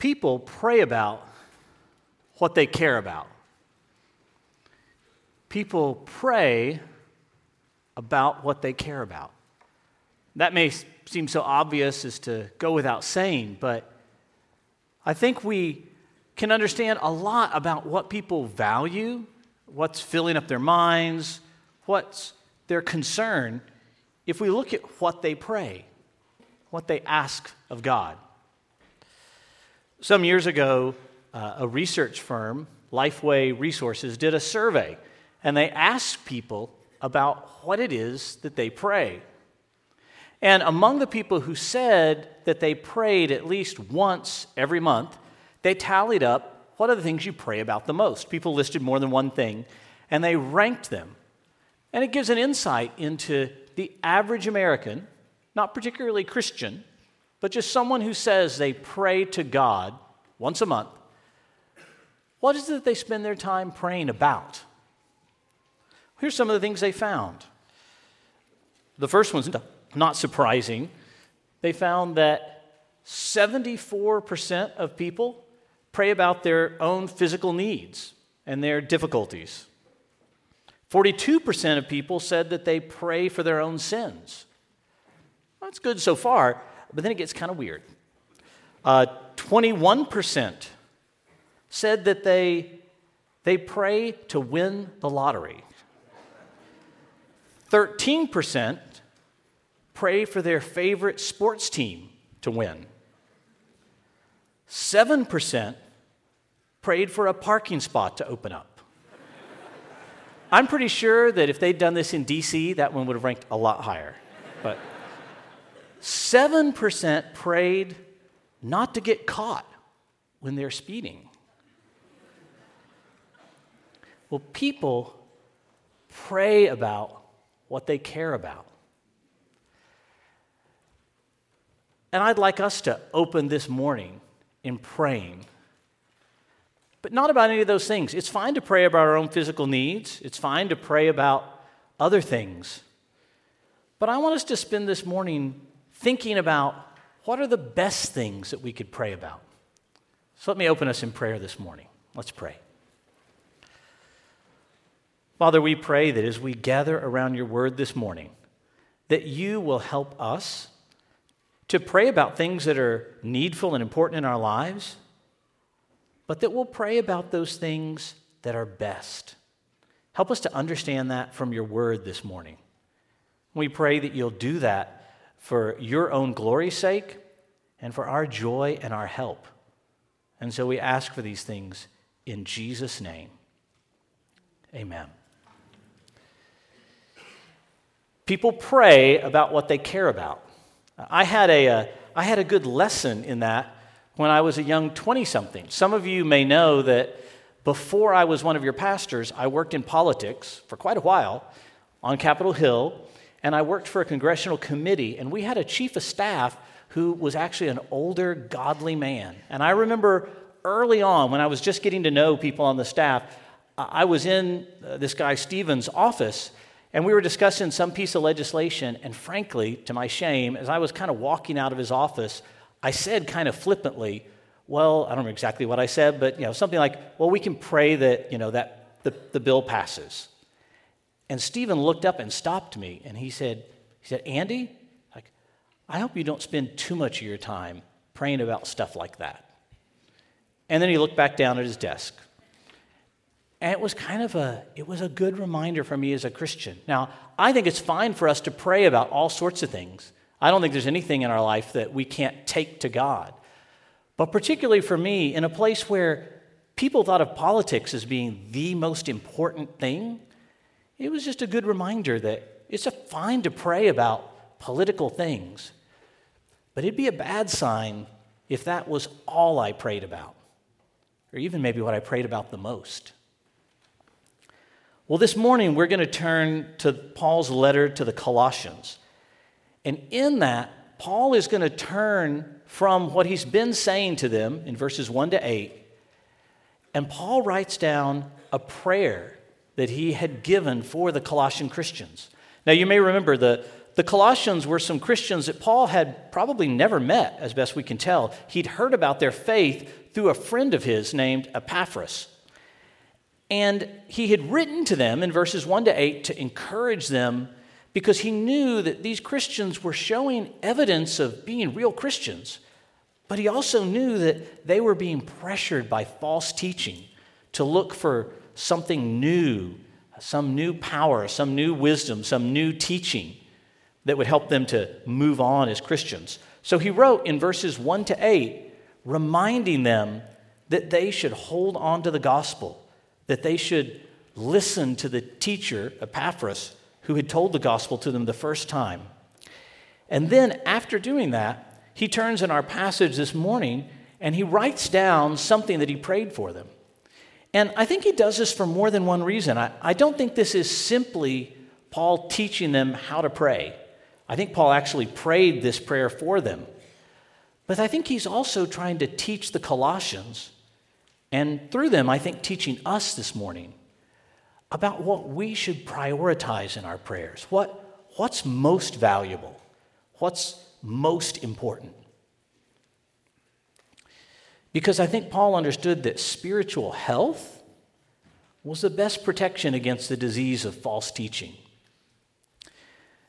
people pray about what they care about. People pray about what they care about. That may seem so obvious as to go without saying, but I think we can understand a lot about what people value, what's filling up their minds, what's their concern, if we look at what they pray, what they ask of God. Some years ago, uh, a research firm, Lifeway Resources, did a survey and they asked people about what it is that they pray. And among the people who said that they prayed at least once every month, they tallied up what are the things you pray about the most. People listed more than one thing, and they ranked them. And it gives an insight into the average American, not particularly Christian, but just someone who says they pray to God once a month. What is it that they spend their time praying about? Here's some of the things they found. The first one's not surprising. They found that 74% of people pray about their own physical needs and their difficulties. 42% of people said that they pray for their own sins. That's good so far, but then it gets kind of weird. Uh, 21% said that they, they pray to win the lottery. 13% pray for their favorite sports team to win. 7% prayed for a parking spot to open up. I'm pretty sure that if they'd done this in DC, that one would have ranked a lot higher. But 7% prayed not to get caught when they're speeding. Well, people pray about what they care about. And I'd like us to open this morning in praying, but not about any of those things. It's fine to pray about our own physical needs, it's fine to pray about other things. But I want us to spend this morning thinking about what are the best things that we could pray about. So let me open us in prayer this morning. Let's pray. Father, we pray that as we gather around your word this morning, that you will help us to pray about things that are needful and important in our lives, but that we'll pray about those things that are best. Help us to understand that from your word this morning. We pray that you'll do that for your own glory's sake and for our joy and our help. And so we ask for these things in Jesus' name. Amen. People pray about what they care about. I had a, uh, I had a good lesson in that when I was a young 20 something. Some of you may know that before I was one of your pastors, I worked in politics for quite a while on Capitol Hill, and I worked for a congressional committee, and we had a chief of staff who was actually an older, godly man. And I remember early on, when I was just getting to know people on the staff, I was in uh, this guy Stephen's office, and we were discussing some piece of legislation, and frankly, to my shame, as I was kind of walking out of his office, I said kind of flippantly, well, I don't remember exactly what I said, but you know, something like, well, we can pray that, you know, that the, the bill passes. And Stephen looked up and stopped me, and he said, he said, Andy, like, I hope you don't spend too much of your time praying about stuff like that. And then he looked back down at his desk. And it was kind of a, it was a good reminder for me as a Christian. Now, I think it's fine for us to pray about all sorts of things. I don't think there's anything in our life that we can't take to God. But particularly for me, in a place where people thought of politics as being the most important thing, it was just a good reminder that it's a fine to pray about political things. But it'd be a bad sign if that was all I prayed about, or even maybe what I prayed about the most. Well, this morning we're going to turn to Paul's letter to the Colossians. And in that, Paul is going to turn from what he's been saying to them in verses 1 to 8, and Paul writes down a prayer that he had given for the Colossian Christians. Now, you may remember the The Colossians were some Christians that Paul had probably never met, as best we can tell. He'd heard about their faith through a friend of his named Epaphras. And he had written to them in verses 1 to 8 to encourage them because he knew that these Christians were showing evidence of being real Christians. But he also knew that they were being pressured by false teaching to look for something new, some new power, some new wisdom, some new teaching that would help them to move on as Christians. So he wrote in verses 1 to 8, reminding them that they should hold on to the gospel, that they should listen to the teacher, Epaphras, who had told the gospel to them the first time. And then, after doing that, he turns in our passage this morning and he writes down something that he prayed for them. And I think he does this for more than one reason. I, I don't think this is simply Paul teaching them how to pray. I think Paul actually prayed this prayer for them. But I think he's also trying to teach the Colossians, and through them, I think, teaching us this morning about what we should prioritize in our prayers. What, what's most valuable? What's most important? Because I think Paul understood that spiritual health was the best protection against the disease of false teaching.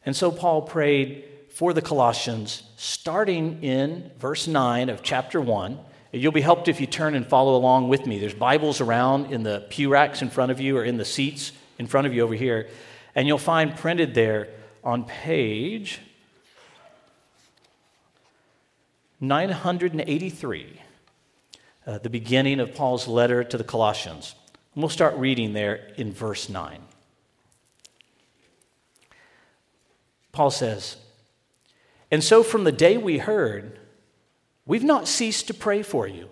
And so Paul prayed for the Colossians, starting in verse 9 of chapter 1. You'll be helped if you turn and follow along with me. There's Bibles around in the pew racks in front of you or in the seats in front of you over here. And you'll find printed there on page 983, uh, the beginning of Paul's letter to the Colossians. And we'll start reading there in verse 9. Paul says, And so from the day we heard, we've not ceased to pray for you,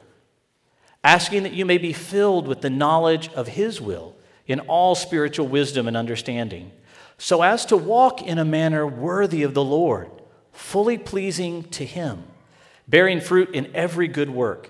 asking that you may be filled with the knowledge of His will in all spiritual wisdom and understanding, so as to walk in a manner worthy of the Lord, fully pleasing to Him, bearing fruit in every good work,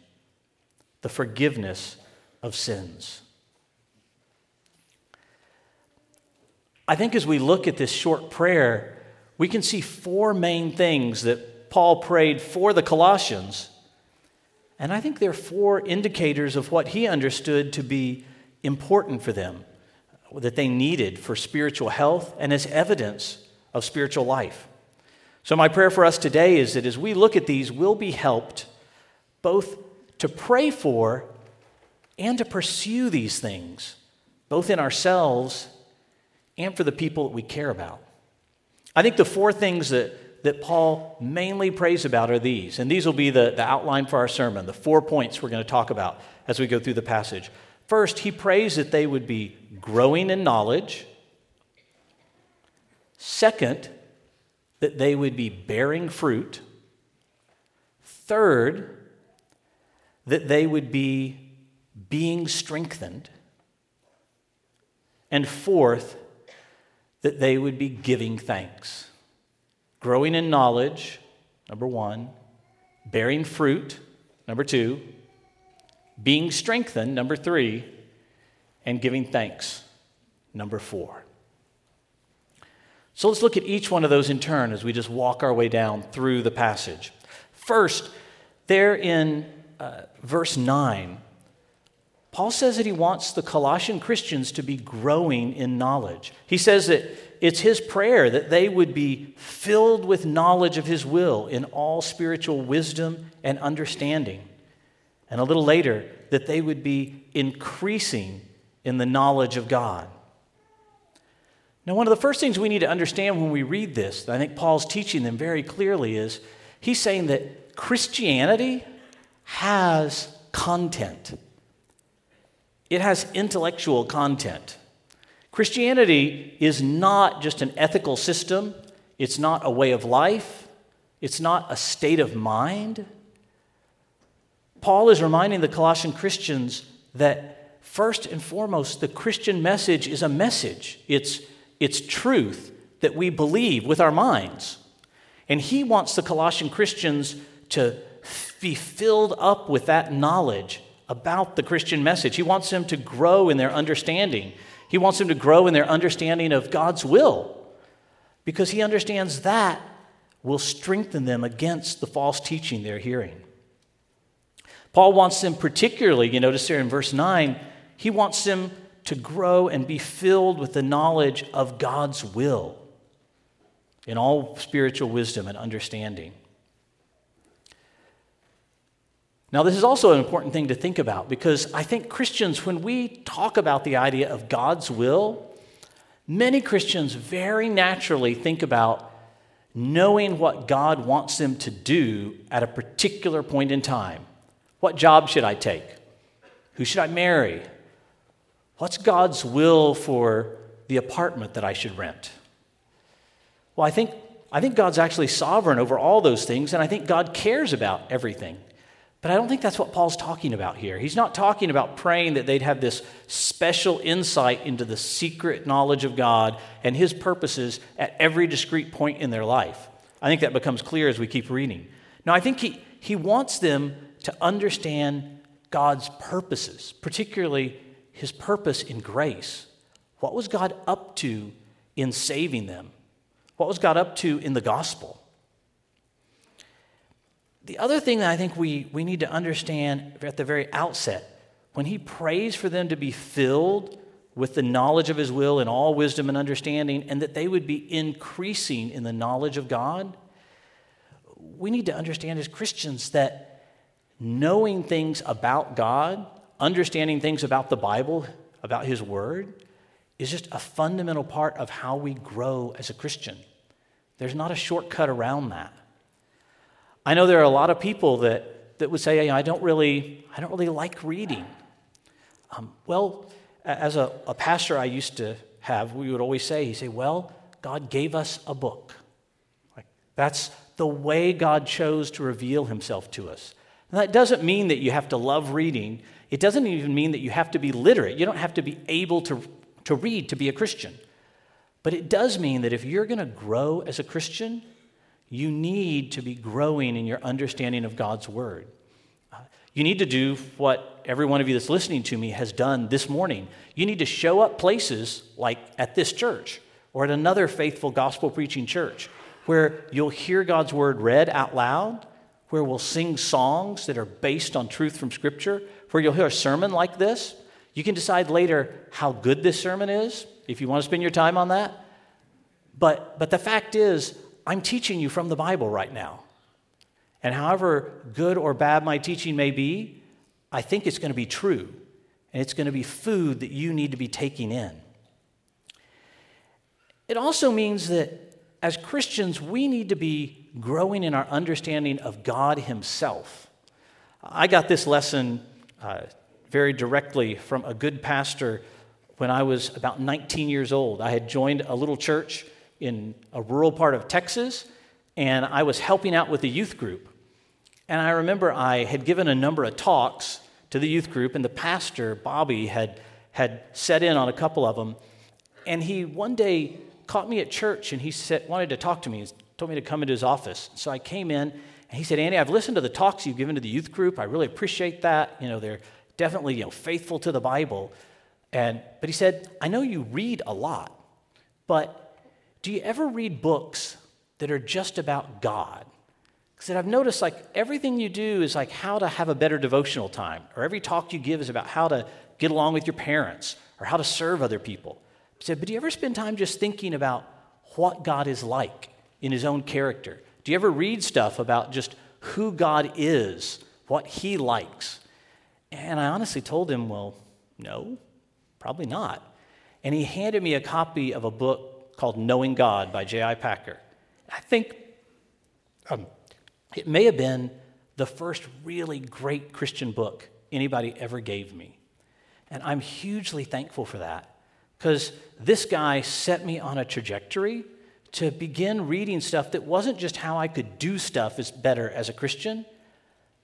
the forgiveness of sins. I think as we look at this short prayer, we can see four main things that Paul prayed for the Colossians. And I think they're four indicators of what he understood to be important for them, that they needed for spiritual health and as evidence of spiritual life. So, my prayer for us today is that as we look at these, we'll be helped both to pray for and to pursue these things, both in ourselves and for the people that we care about. I think the four things that, that Paul mainly prays about are these, and these will be the, the outline for our sermon, the four points we're going to talk about as we go through the passage. First, he prays that they would be growing in knowledge. Second, that they would be bearing fruit. Third, that they would be being strengthened. And fourth, that they would be giving thanks. Growing in knowledge, number one. Bearing fruit, number two. Being strengthened, number three. And giving thanks, number four. So let's look at each one of those in turn as we just walk our way down through the passage. First, there in uh, verse 9, Paul says that he wants the Colossian Christians to be growing in knowledge. He says that it's his prayer that they would be filled with knowledge of his will in all spiritual wisdom and understanding. And a little later, that they would be increasing in the knowledge of God. Now, one of the first things we need to understand when we read this, I think Paul's teaching them very clearly, is he's saying that Christianity has content it has intellectual content. Christianity is not just an ethical system, it's not a way of life, it's not a state of mind. Paul is reminding the Colossian Christians that first and foremost, the Christian message is a message. It's, it's truth that we believe with our minds. And he wants the Colossian Christians to be filled up with that knowledge about the Christian message. He wants them to grow in their understanding. He wants them to grow in their understanding of God's will because he understands that will strengthen them against the false teaching they're hearing. Paul wants them, particularly, you notice there in verse 9, he wants them to grow and be filled with the knowledge of God's will in all spiritual wisdom and understanding. Now, this is also an important thing to think about because I think Christians, when we talk about the idea of God's will, many Christians very naturally think about knowing what God wants them to do at a particular point in time. What job should I take? Who should I marry? What's God's will for the apartment that I should rent? Well, I think, I think God's actually sovereign over all those things, and I think God cares about everything. But I don't think that's what Paul's talking about here. He's not talking about praying that they'd have this special insight into the secret knowledge of God and his purposes at every discrete point in their life. I think that becomes clear as we keep reading. Now, I think he, he wants them to understand God's purposes, particularly his purpose in grace. What was God up to in saving them? What was God up to in the gospel? The other thing that I think we, we need to understand at the very outset, when he prays for them to be filled with the knowledge of his will and all wisdom and understanding, and that they would be increasing in the knowledge of God, we need to understand as Christians that knowing things about God, understanding things about the Bible, about his word, is just a fundamental part of how we grow as a Christian. There's not a shortcut around that. I know there are a lot of people that, that would say, I don't really, I don't really like reading. Um, well, as a, a pastor I used to have, we would always say, he'd say, well, God gave us a book. Like, that's the way God chose to reveal himself to us. And that doesn't mean that you have to love reading. It doesn't even mean that you have to be literate. You don't have to be able to, to read to be a Christian. But it does mean that if you're going to grow as a Christian, you need to be growing in your understanding of God's Word. Uh, you need to do what every one of you that's listening to me has done this morning. You need to show up places like at this church or at another faithful gospel preaching church where you'll hear God's Word read out loud, where we'll sing songs that are based on truth from Scripture, where you'll hear a sermon like this. You can decide later how good this sermon is if you want to spend your time on that. But, but the fact is, I'm teaching you from the Bible right now. And however good or bad my teaching may be, I think it's going to be true. And it's going to be food that you need to be taking in. It also means that as Christians, we need to be growing in our understanding of God Himself. I got this lesson uh, very directly from a good pastor when I was about 19 years old. I had joined a little church in a rural part of Texas, and I was helping out with the youth group. And I remember I had given a number of talks to the youth group, and the pastor, Bobby, had, had set in on a couple of them. And he one day caught me at church and he said, wanted to talk to me. He told me to come into his office. So I came in and he said, Andy, I've listened to the talks you've given to the youth group. I really appreciate that. You know, they're definitely you know, faithful to the Bible. And, but he said, I know you read a lot, but do you ever read books that are just about God? Because I've noticed like everything you do is like how to have a better devotional time, or every talk you give is about how to get along with your parents or how to serve other people. Said, but do you ever spend time just thinking about what God is like in his own character? Do you ever read stuff about just who God is, what he likes? And I honestly told him, well, no, probably not. And he handed me a copy of a book called Knowing God by J.I. Packer. I think um, it may have been the first really great Christian book anybody ever gave me. And I'm hugely thankful for that because this guy set me on a trajectory to begin reading stuff that wasn't just how I could do stuff is better as a Christian,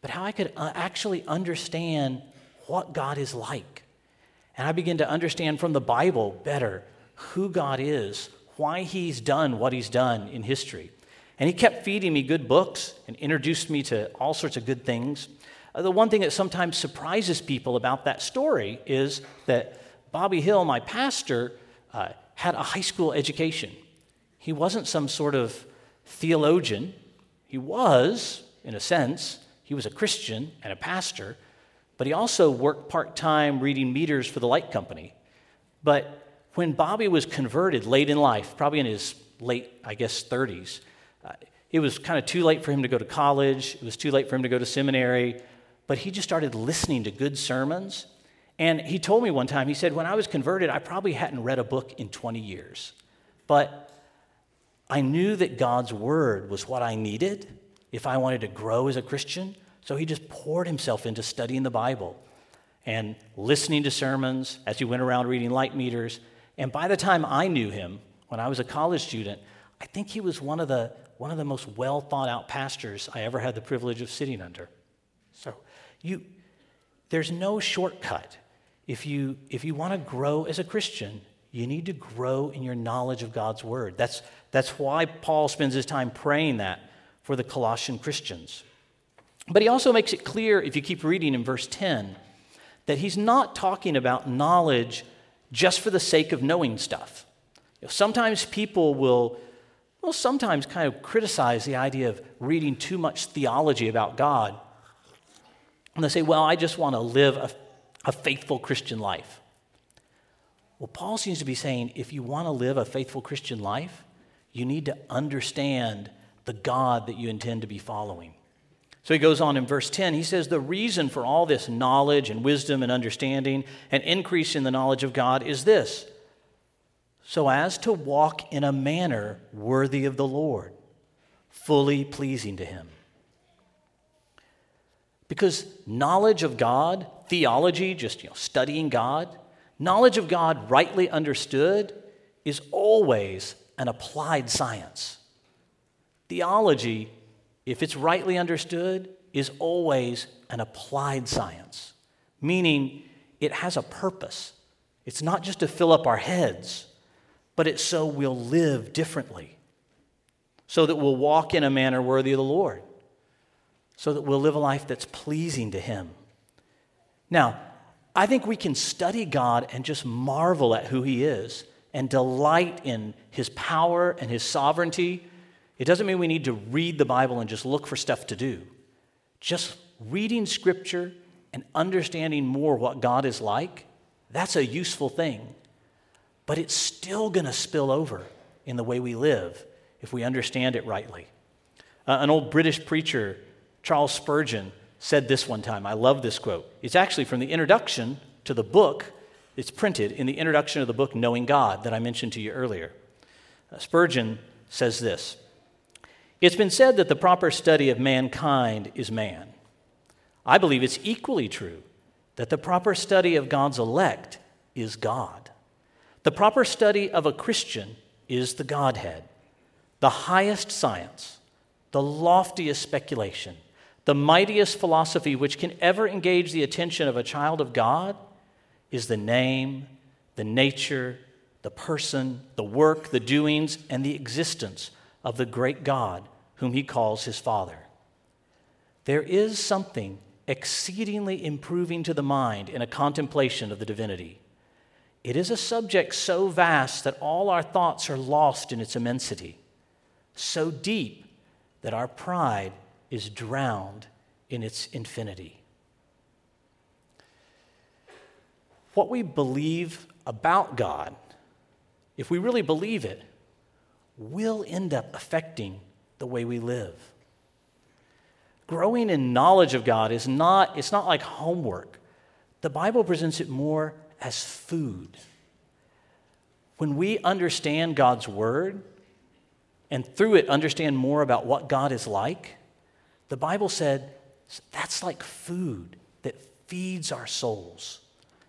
but how I could uh, actually understand what God is like. And I began to understand from the Bible better who God is, why He's done what He's done in history. And He kept feeding me good books and introduced me to all sorts of good things. Uh, the one thing that sometimes surprises people about that story is that Bobby Hill, my pastor, uh, had a high school education. He wasn't some sort of theologian. He was, in a sense, he was a Christian and a pastor, but he also worked part time reading meters for the light company. But when Bobby was converted late in life, probably in his late, I guess, 30s, uh, it was kind of too late for him to go to college. It was too late for him to go to seminary. But he just started listening to good sermons. And he told me one time, he said, When I was converted, I probably hadn't read a book in 20 years. But I knew that God's word was what I needed if I wanted to grow as a Christian. So he just poured himself into studying the Bible and listening to sermons as he went around reading light meters. And by the time I knew him, when I was a college student, I think he was one of the, one of the most well thought out pastors I ever had the privilege of sitting under. So you, there's no shortcut. If you, if you want to grow as a Christian, you need to grow in your knowledge of God's word. That's, that's why Paul spends his time praying that for the Colossian Christians. But he also makes it clear, if you keep reading in verse 10, that he's not talking about knowledge just for the sake of knowing stuff. You know, sometimes people will, well, sometimes kind of criticize the idea of reading too much theology about God. And they say, well, I just want to live a, a faithful Christian life. Well, Paul seems to be saying if you want to live a faithful Christian life, you need to understand the God that you intend to be following. So he goes on in verse 10. He says, The reason for all this knowledge and wisdom and understanding and increase in the knowledge of God is this so as to walk in a manner worthy of the Lord, fully pleasing to him. Because knowledge of God, theology, just you know, studying God, Knowledge of God, rightly understood, is always an applied science. Theology, if it's rightly understood, is always an applied science, meaning it has a purpose. It's not just to fill up our heads, but it's so we'll live differently, so that we'll walk in a manner worthy of the Lord, so that we'll live a life that's pleasing to Him. Now, I think we can study God and just marvel at who He is and delight in His power and His sovereignty. It doesn't mean we need to read the Bible and just look for stuff to do. Just reading Scripture and understanding more what God is like, that's a useful thing. But it's still going to spill over in the way we live if we understand it rightly. Uh, an old British preacher, Charles Spurgeon, said this one time. I love this quote. It's actually from the introduction to the book. It's printed in the introduction of the book, Knowing God, that I mentioned to you earlier. Uh, Spurgeon says this It's been said that the proper study of mankind is man. I believe it's equally true that the proper study of God's elect is God. The proper study of a Christian is the Godhead. The highest science, the loftiest speculation, the mightiest philosophy which can ever engage the attention of a child of God is the name, the nature, the person, the work, the doings, and the existence of the great God whom he calls his Father. There is something exceedingly improving to the mind in a contemplation of the divinity. It is a subject so vast that all our thoughts are lost in its immensity, so deep that our pride is drowned in its infinity. What we believe about God, if we really believe it, will end up affecting the way we live. Growing in knowledge of God is not, it's not like homework. The Bible presents it more as food. When we understand God's word and through it understand more about what God is like, the Bible said that's like food that feeds our souls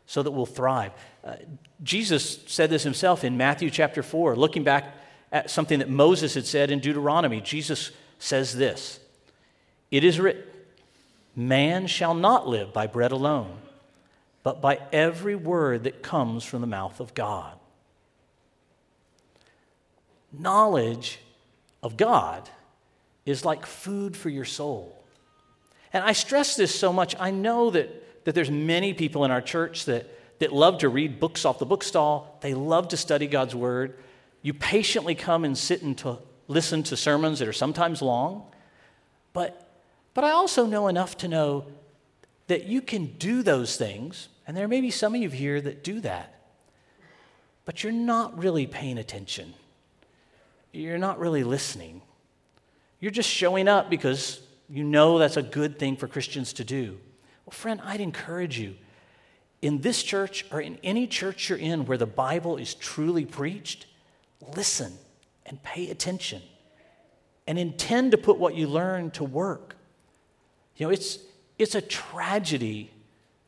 so that we'll thrive. Uh, Jesus said this himself in Matthew chapter 4, looking back at something that Moses had said in Deuteronomy. Jesus says this It is written, Man shall not live by bread alone, but by every word that comes from the mouth of God. Knowledge of God is like food for your soul. And I stress this so much. I know that, that there's many people in our church that, that love to read books off the bookstall. They love to study God's word. You patiently come and sit and to listen to sermons that are sometimes long. But, but I also know enough to know that you can do those things, and there may be some of you here that do that, but you're not really paying attention. You're not really listening. You're just showing up because you know that's a good thing for Christians to do. Well, friend, I'd encourage you in this church or in any church you're in where the Bible is truly preached, listen and pay attention and intend to put what you learn to work. You know, it's, it's a tragedy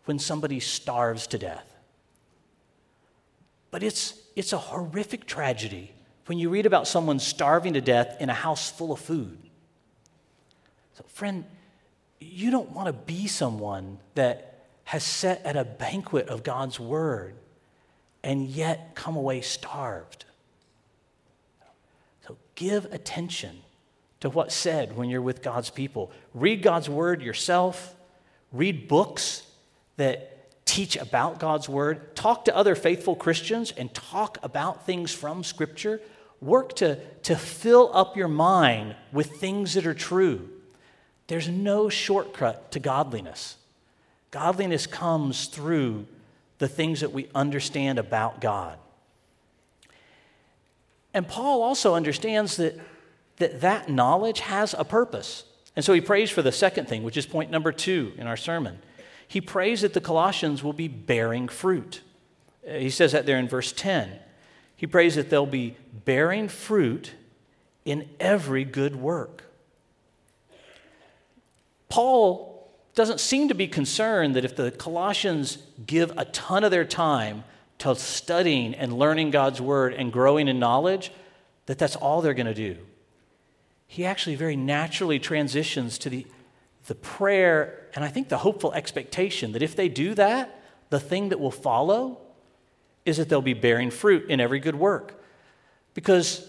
when somebody starves to death. But it's, it's a horrific tragedy when you read about someone starving to death in a house full of food. So, friend, you don't want to be someone that has sat at a banquet of God's word and yet come away starved. Give attention to what's said when you're with God's people. Read God's word yourself, read books that teach about God's word, talk to other faithful Christians and talk about things from Scripture. Work to, to fill up your mind with things that are true there's no shortcut to godliness. Godliness comes through the things that we understand about God. And Paul also understands that that, that knowledge has a purpose. And so he prays for the second thing, which is point number two in our sermon. He prays that the Colossians will be bearing fruit. Uh, he says that there in verse 10. He prays that they'll be bearing fruit in every good work. Paul doesn't seem to be concerned that if the Colossians give a ton of their time to studying and learning God's word and growing in knowledge, that that's all they're going to do. He actually very naturally transitions to the, the prayer and I think the hopeful expectation that if they do that, the thing that will follow is that they'll be bearing fruit in every good work. Because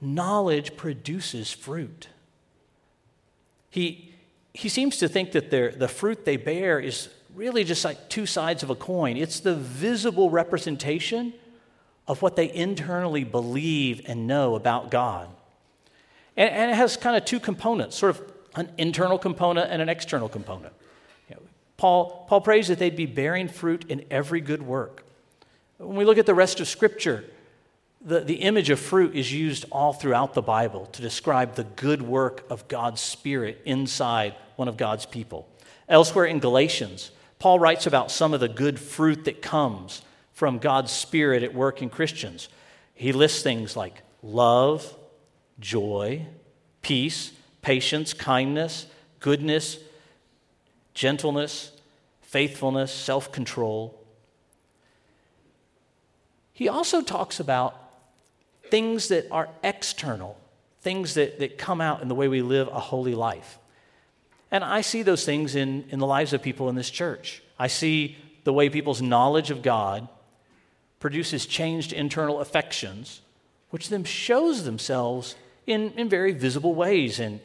knowledge produces fruit. He, he seems to think that the fruit they bear is really just like two sides of a coin. It's the visible representation of what they internally believe and know about God. And, and it has kind of two components sort of an internal component and an external component. You know, Paul, Paul prays that they'd be bearing fruit in every good work. When we look at the rest of Scripture, the, the image of fruit is used all throughout the Bible to describe the good work of God's Spirit inside one of God's people. Elsewhere in Galatians, Paul writes about some of the good fruit that comes from God's Spirit at work in Christians. He lists things like love, joy, peace, patience, kindness, goodness, gentleness, faithfulness, self control. He also talks about things that are external, things that, that come out in the way we live a holy life. And I see those things in, in the lives of people in this church. I see the way people's knowledge of God produces changed internal affections, which then shows themselves in, in very visible ways. And,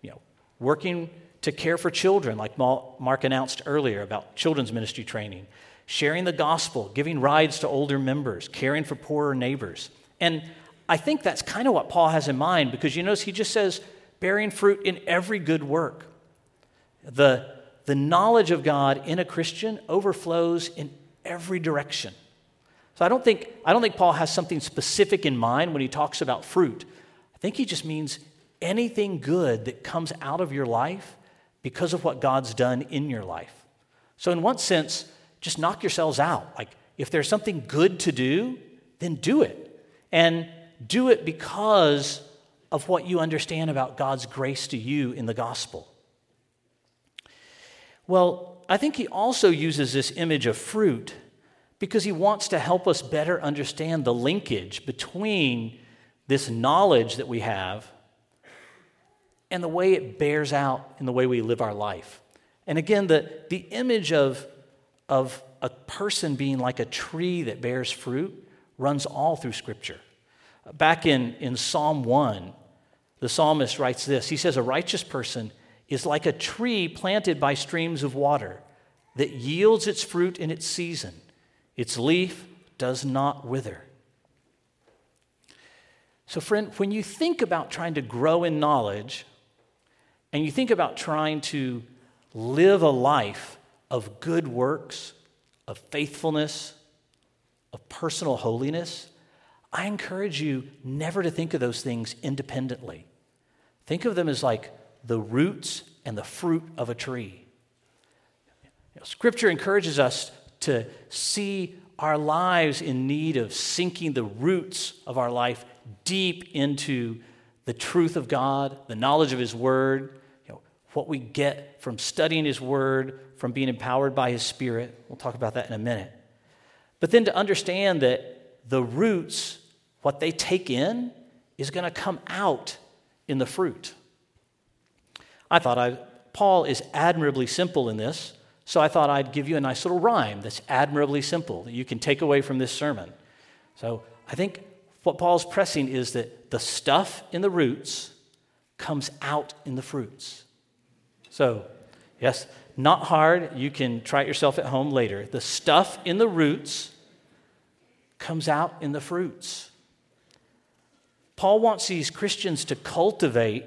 you know, working to care for children, like Mark announced earlier about children's ministry training, sharing the gospel, giving rides to older members, caring for poorer neighbors. And I think that's kind of what Paul has in mind because you notice he just says, bearing fruit in every good work. The, the knowledge of God in a Christian overflows in every direction. So I don't, think, I don't think Paul has something specific in mind when he talks about fruit. I think he just means anything good that comes out of your life because of what God's done in your life. So, in one sense, just knock yourselves out. Like, if there's something good to do, then do it. And do it because of what you understand about God's grace to you in the gospel. Well, I think he also uses this image of fruit because he wants to help us better understand the linkage between this knowledge that we have and the way it bears out in the way we live our life. And again, the, the image of, of a person being like a tree that bears fruit runs all through Scripture. Back in, in Psalm 1, the psalmist writes this He says, A righteous person is like a tree planted by streams of water that yields its fruit in its season, its leaf does not wither. So, friend, when you think about trying to grow in knowledge and you think about trying to live a life of good works, of faithfulness, of personal holiness, I encourage you never to think of those things independently. Think of them as like the roots and the fruit of a tree. You know, scripture encourages us to see our lives in need of sinking the roots of our life deep into the truth of God, the knowledge of His Word, you know, what we get from studying His Word, from being empowered by His Spirit. We'll talk about that in a minute. But then to understand that the roots, what they take in, is going to come out in the fruit. I thought I, Paul is admirably simple in this, so I thought I'd give you a nice little rhyme that's admirably simple that you can take away from this sermon. So I think what Paul's pressing is that the stuff in the roots comes out in the fruits. So, yes, not hard. You can try it yourself at home later. The stuff in the roots comes out in the fruits. Paul wants these Christians to cultivate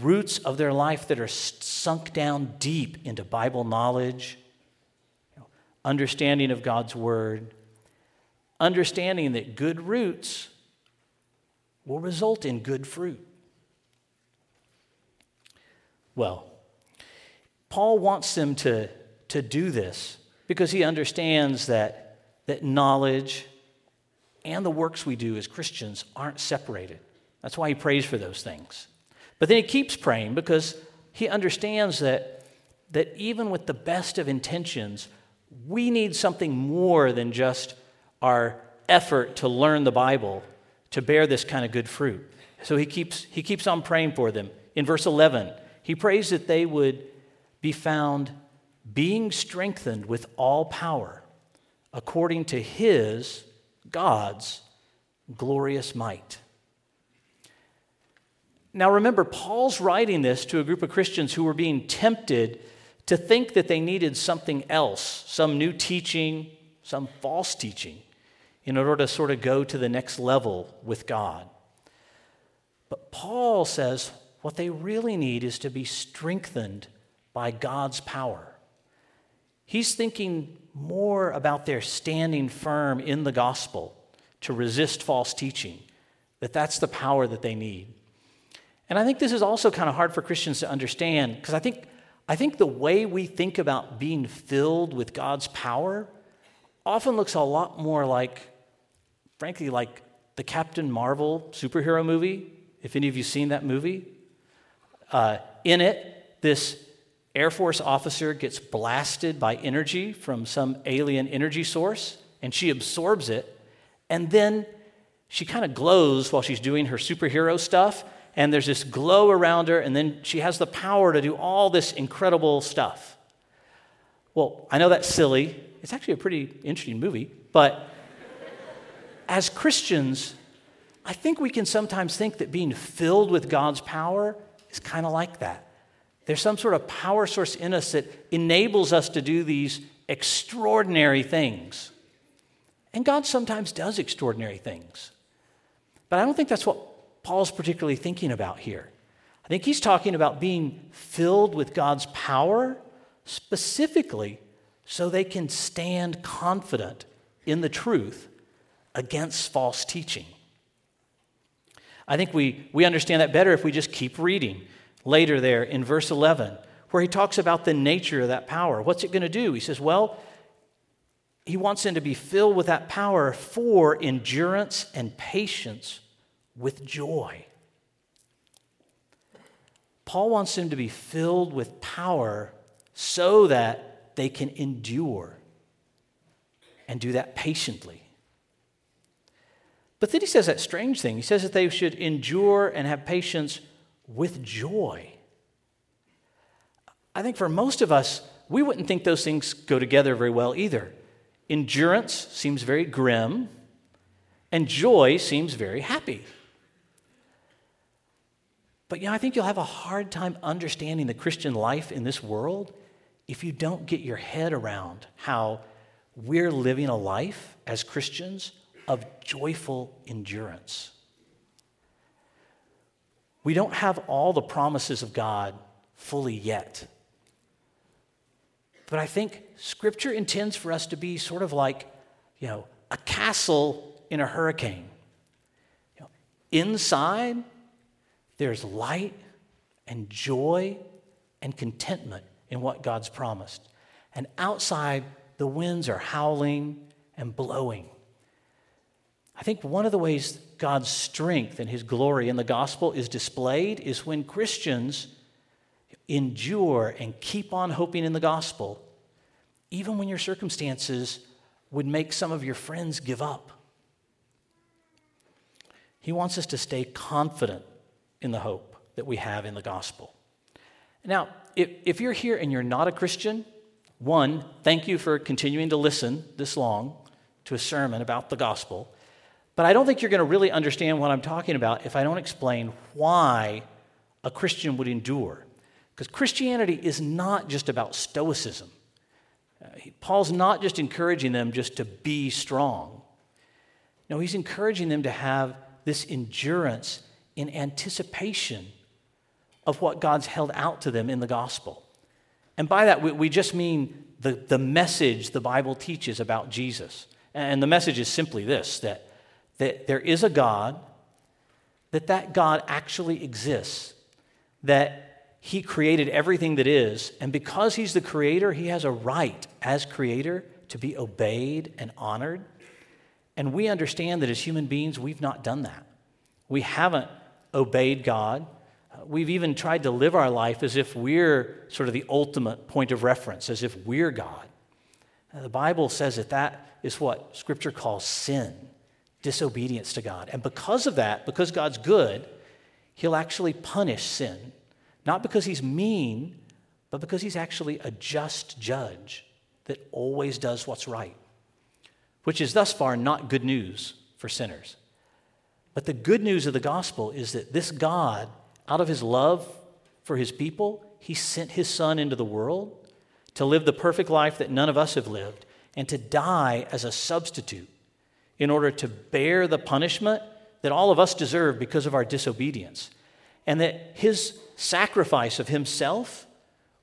roots of their life that are sunk down deep into Bible knowledge, understanding of God's Word, understanding that good roots will result in good fruit. Well, Paul wants them to, to do this because he understands that, that knowledge and the works we do as Christians aren't separated. That's why he prays for those things. But then he keeps praying because he understands that, that even with the best of intentions, we need something more than just our effort to learn the Bible to bear this kind of good fruit. So he keeps, he keeps on praying for them. In verse 11, he prays that they would be found being strengthened with all power according to his God's glorious might. Now remember, Paul's writing this to a group of Christians who were being tempted to think that they needed something else, some new teaching, some false teaching, in order to sort of go to the next level with God. But Paul says what they really need is to be strengthened by God's power. He's thinking more about their standing firm in the gospel to resist false teaching, that that's the power that they need. And I think this is also kind of hard for Christians to understand because I think, I think the way we think about being filled with God's power often looks a lot more like, frankly, like the Captain Marvel superhero movie. If any of you seen that movie, uh, in it, this Air Force officer gets blasted by energy from some alien energy source, and she absorbs it. And then she kind of glows while she's doing her superhero stuff, and there's this glow around her, and then she has the power to do all this incredible stuff. Well, I know that's silly. It's actually a pretty interesting movie, but as Christians, I think we can sometimes think that being filled with God's power is kind of like that. There's some sort of power source in us that enables us to do these extraordinary things. And God sometimes does extraordinary things. But I don't think that's what Paul's particularly thinking about here. I think he's talking about being filled with God's power specifically so they can stand confident in the truth against false teaching. I think we, we understand that better if we just keep reading later there in verse 11, where he talks about the nature of that power. What's it going to do? He says, well, he wants them to be filled with that power for endurance and patience with joy. Paul wants them to be filled with power so that they can endure and do that patiently. But then he says that strange thing. He says that they should endure and have patience with joy. I think for most of us, we wouldn't think those things go together very well either. Endurance seems very grim, and joy seems very happy. But you know, I think you'll have a hard time understanding the Christian life in this world if you don't get your head around how we're living a life as Christians of joyful endurance. We don't have all the promises of God fully yet. But I think Scripture intends for us to be sort of like, you know, a castle in a hurricane. You know, inside, there's light and joy and contentment in what God's promised. And outside, the winds are howling and blowing. I think one of the ways God's strength and his glory in the gospel is displayed is when Christians endure and keep on hoping in the gospel, even when your circumstances would make some of your friends give up. He wants us to stay confident in the hope that we have in the gospel. Now, if, if you're here and you're not a Christian, one, thank you for continuing to listen this long to a sermon about the gospel. But I don't think you're going to really understand what I'm talking about if I don't explain why a Christian would endure. Because Christianity is not just about stoicism. Uh, Paul's not just encouraging them just to be strong. No, he's encouraging them to have this endurance in anticipation of what God's held out to them in the gospel. And by that, we, we just mean the, the message the Bible teaches about Jesus. And the message is simply this that, that there is a God, that that God actually exists, that he created everything that is, and because he's the creator, he has a right as creator to be obeyed and honored. And we understand that as human beings, we've not done that. We haven't obeyed God. We've even tried to live our life as if we're sort of the ultimate point of reference, as if we're God. Now, the Bible says that that is what Scripture calls sin, disobedience to God. And because of that, because God's good, He'll actually punish sin not because he's mean, but because he's actually a just judge that always does what's right, which is thus far not good news for sinners. But the good news of the gospel is that this God, out of his love for his people, he sent his son into the world to live the perfect life that none of us have lived and to die as a substitute in order to bear the punishment that all of us deserve because of our disobedience. And that his sacrifice of himself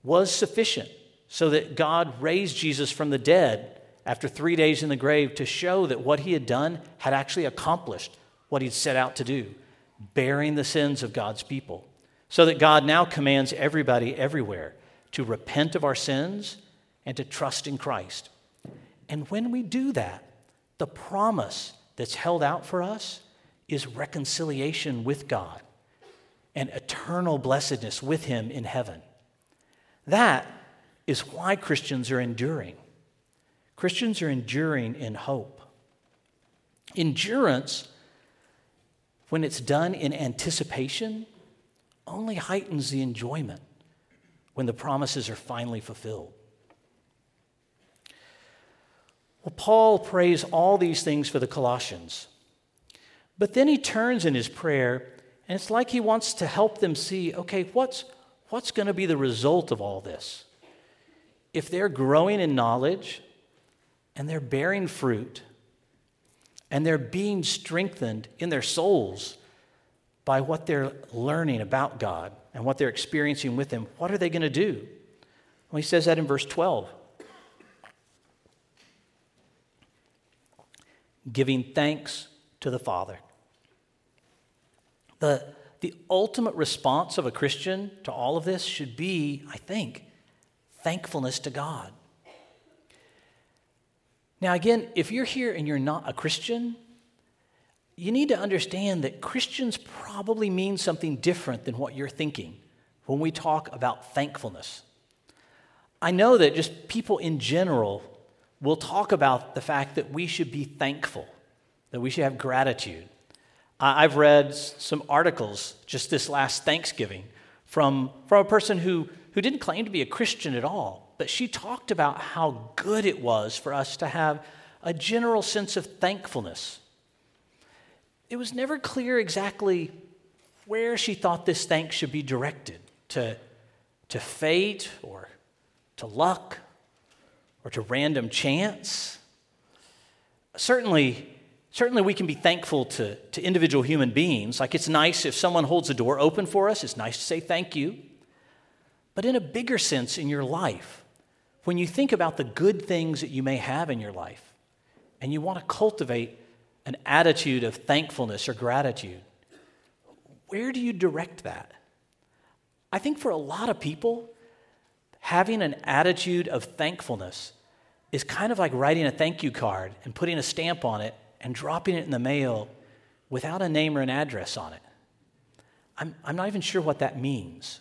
was sufficient so that God raised Jesus from the dead after three days in the grave to show that what he had done had actually accomplished what he'd set out to do, bearing the sins of God's people. So that God now commands everybody everywhere to repent of our sins and to trust in Christ. And when we do that, the promise that's held out for us is reconciliation with God and eternal blessedness with him in heaven. That is why Christians are enduring. Christians are enduring in hope. Endurance, when it's done in anticipation, only heightens the enjoyment when the promises are finally fulfilled. Well, Paul prays all these things for the Colossians. But then he turns in his prayer and it's like he wants to help them see okay, what's, what's going to be the result of all this? If they're growing in knowledge and they're bearing fruit and they're being strengthened in their souls by what they're learning about God and what they're experiencing with Him, what are they going to do? Well, he says that in verse 12. Giving thanks to the Father. The, the ultimate response of a Christian to all of this should be, I think, thankfulness to God. Now, again, if you're here and you're not a Christian, you need to understand that Christians probably mean something different than what you're thinking when we talk about thankfulness. I know that just people in general will talk about the fact that we should be thankful. that we should have gratitude. I've read some articles just this last Thanksgiving from, from a person who, who didn't claim to be a Christian at all, but she talked about how good it was for us to have a general sense of thankfulness. It was never clear exactly where she thought this thanks should be directed to, to fate or to luck or to random chance. Certainly, certainly we can be thankful to, to individual human beings. Like it's nice if someone holds a door open for us, it's nice to say thank you. But in a bigger sense in your life, when you think about the good things that you may have in your life, and you want to cultivate an attitude of thankfulness or gratitude, where do you direct that? I think for a lot of people, having an attitude of thankfulness is kind of like writing a thank you card and putting a stamp on it and dropping it in the mail without a name or an address on it. I'm, I'm not even sure what that means.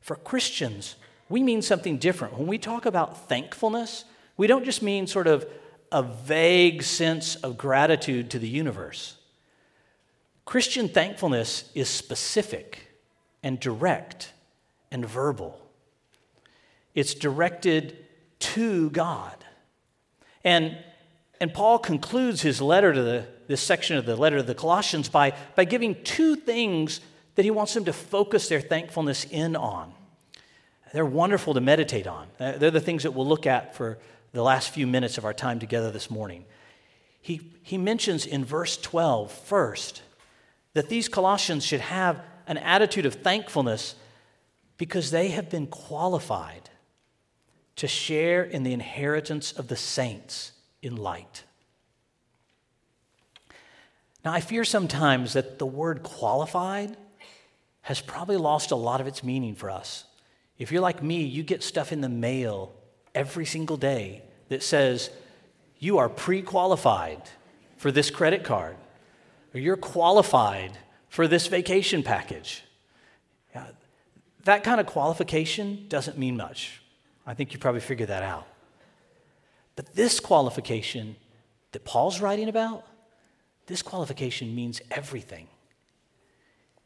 For Christians, we mean something different. When we talk about thankfulness, we don't just mean sort of a vague sense of gratitude to the universe. Christian thankfulness is specific and direct and verbal. It's directed to God. And, and Paul concludes his letter to the, this section of the letter to the Colossians by, by giving two things that he wants them to focus their thankfulness in on. They're wonderful to meditate on. They're the things that we'll look at for the last few minutes of our time together this morning. He, he mentions in verse 12 first that these Colossians should have an attitude of thankfulness because they have been qualified to share in the inheritance of the saints in light. Now, I fear sometimes that the word qualified has probably lost a lot of its meaning for us. If you're like me, you get stuff in the mail every single day that says you are pre qualified for this credit card, or you're qualified for this vacation package. Yeah, that kind of qualification doesn't mean much. I think you probably figured that out. But this qualification that Paul's writing about, this qualification means everything.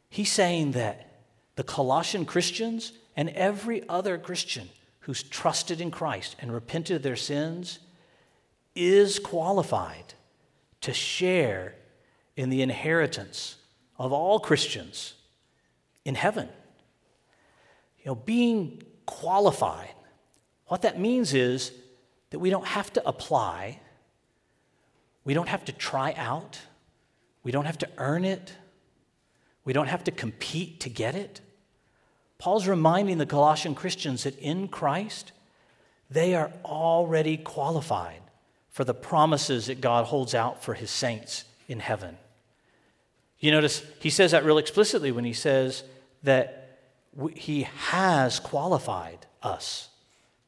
He's saying that the Colossian Christians and every other Christian who's trusted in Christ and repented of their sins is qualified to share in the inheritance of all Christians in heaven. You know, being qualified, what that means is that we don't have to apply, we don't have to try out, we don't have to earn it, we don't have to compete to get it. Paul's reminding the Colossian Christians that in Christ, they are already qualified for the promises that God holds out for his saints in heaven. You notice he says that real explicitly when he says that he has qualified us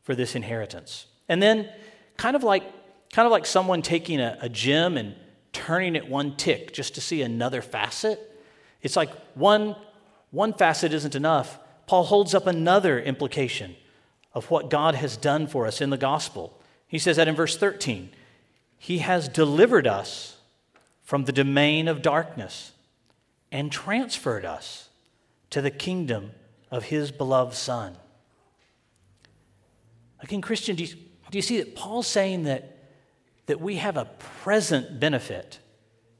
for this inheritance. And then, kind of like, kind of like someone taking a, a gem and turning it one tick just to see another facet, it's like one, one facet isn't enough. Paul holds up another implication of what God has done for us in the gospel. He says that in verse 13 He has delivered us from the domain of darkness and transferred us to the kingdom of His beloved Son. Again, Christian, do you, do you see that Paul's saying that, that we have a present benefit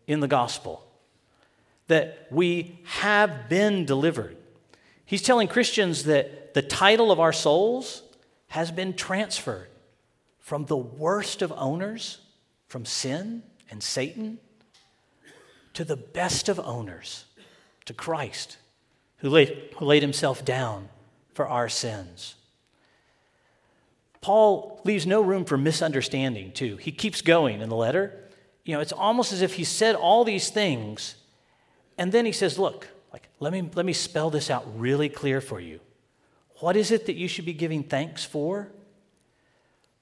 in the gospel? That we have been delivered He's telling Christians that the title of our souls has been transferred from the worst of owners, from sin and Satan, to the best of owners, to Christ, who laid, who laid himself down for our sins. Paul leaves no room for misunderstanding, too. He keeps going in the letter. You know, it's almost as if he said all these things, and then he says, Look, let me, let me spell this out really clear for you. What is it that you should be giving thanks for?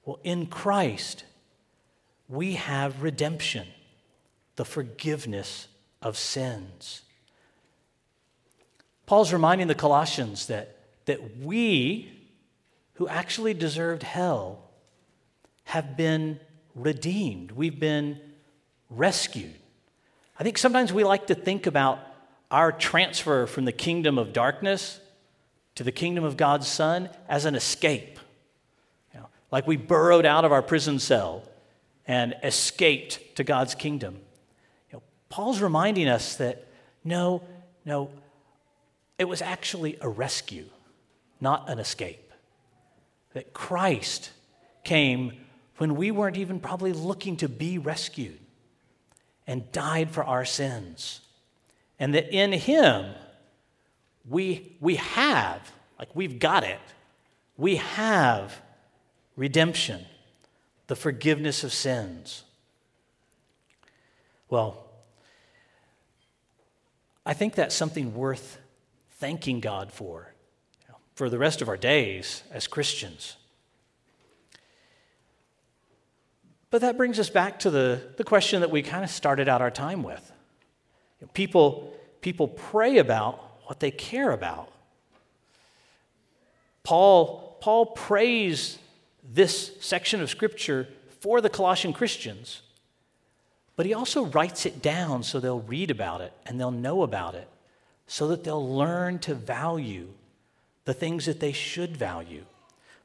Well, in Christ, we have redemption, the forgiveness of sins. Paul's reminding the Colossians that, that we, who actually deserved hell, have been redeemed. We've been rescued. I think sometimes we like to think about our transfer from the kingdom of darkness to the kingdom of God's Son as an escape. You know, like we burrowed out of our prison cell and escaped to God's kingdom. You know, Paul's reminding us that no, no, it was actually a rescue, not an escape. That Christ came when we weren't even probably looking to be rescued and died for our sins. And that in Him, we, we have, like we've got it, we have redemption, the forgiveness of sins. Well, I think that's something worth thanking God for for the rest of our days as Christians. But that brings us back to the, the question that we kind of started out our time with. You know, people, people pray about what they care about. Paul, Paul prays this section of Scripture for the Colossian Christians, but he also writes it down so they'll read about it and they'll know about it, so that they'll learn to value the things that they should value.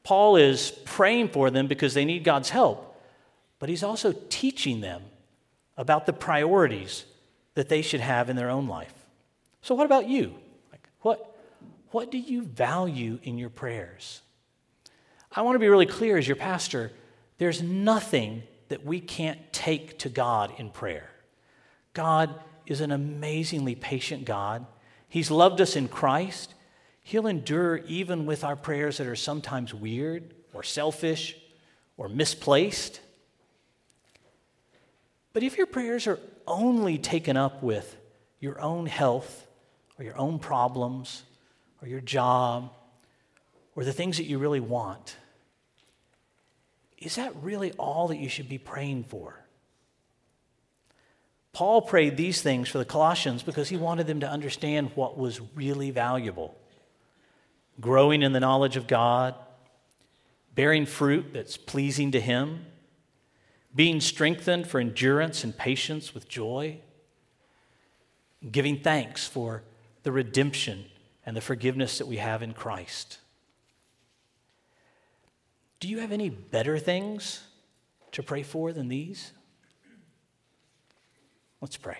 Paul is praying for them because they need God's help but he's also teaching them about the priorities that they should have in their own life. So, what about you? Like, what, what do you value in your prayers? I want to be really clear as your pastor there's nothing that we can't take to God in prayer. God is an amazingly patient God. He's loved us in Christ. He'll endure even with our prayers that are sometimes weird or selfish or misplaced. But if your prayers are only taken up with your own health or your own problems or your job or the things that you really want, is that really all that you should be praying for? Paul prayed these things for the Colossians because he wanted them to understand what was really valuable growing in the knowledge of God, bearing fruit that's pleasing to Him being strengthened for endurance and patience with joy, giving thanks for the redemption and the forgiveness that we have in Christ. Do you have any better things to pray for than these? Let's pray.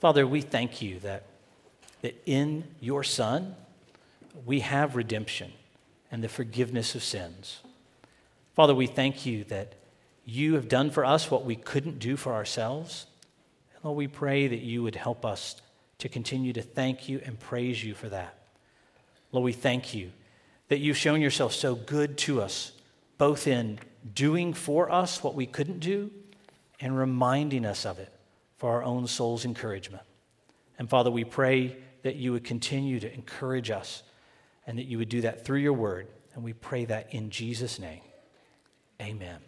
Father, we thank you that that in your Son, we have redemption and the forgiveness of sins. Father, we thank you that you have done for us what we couldn't do for ourselves. And Lord, we pray that you would help us to continue to thank you and praise you for that. Lord, we thank you that you've shown yourself so good to us, both in doing for us what we couldn't do and reminding us of it for our own soul's encouragement. And Father, we pray that you would continue to encourage us and that you would do that through your word. And we pray that in Jesus' name. Amen.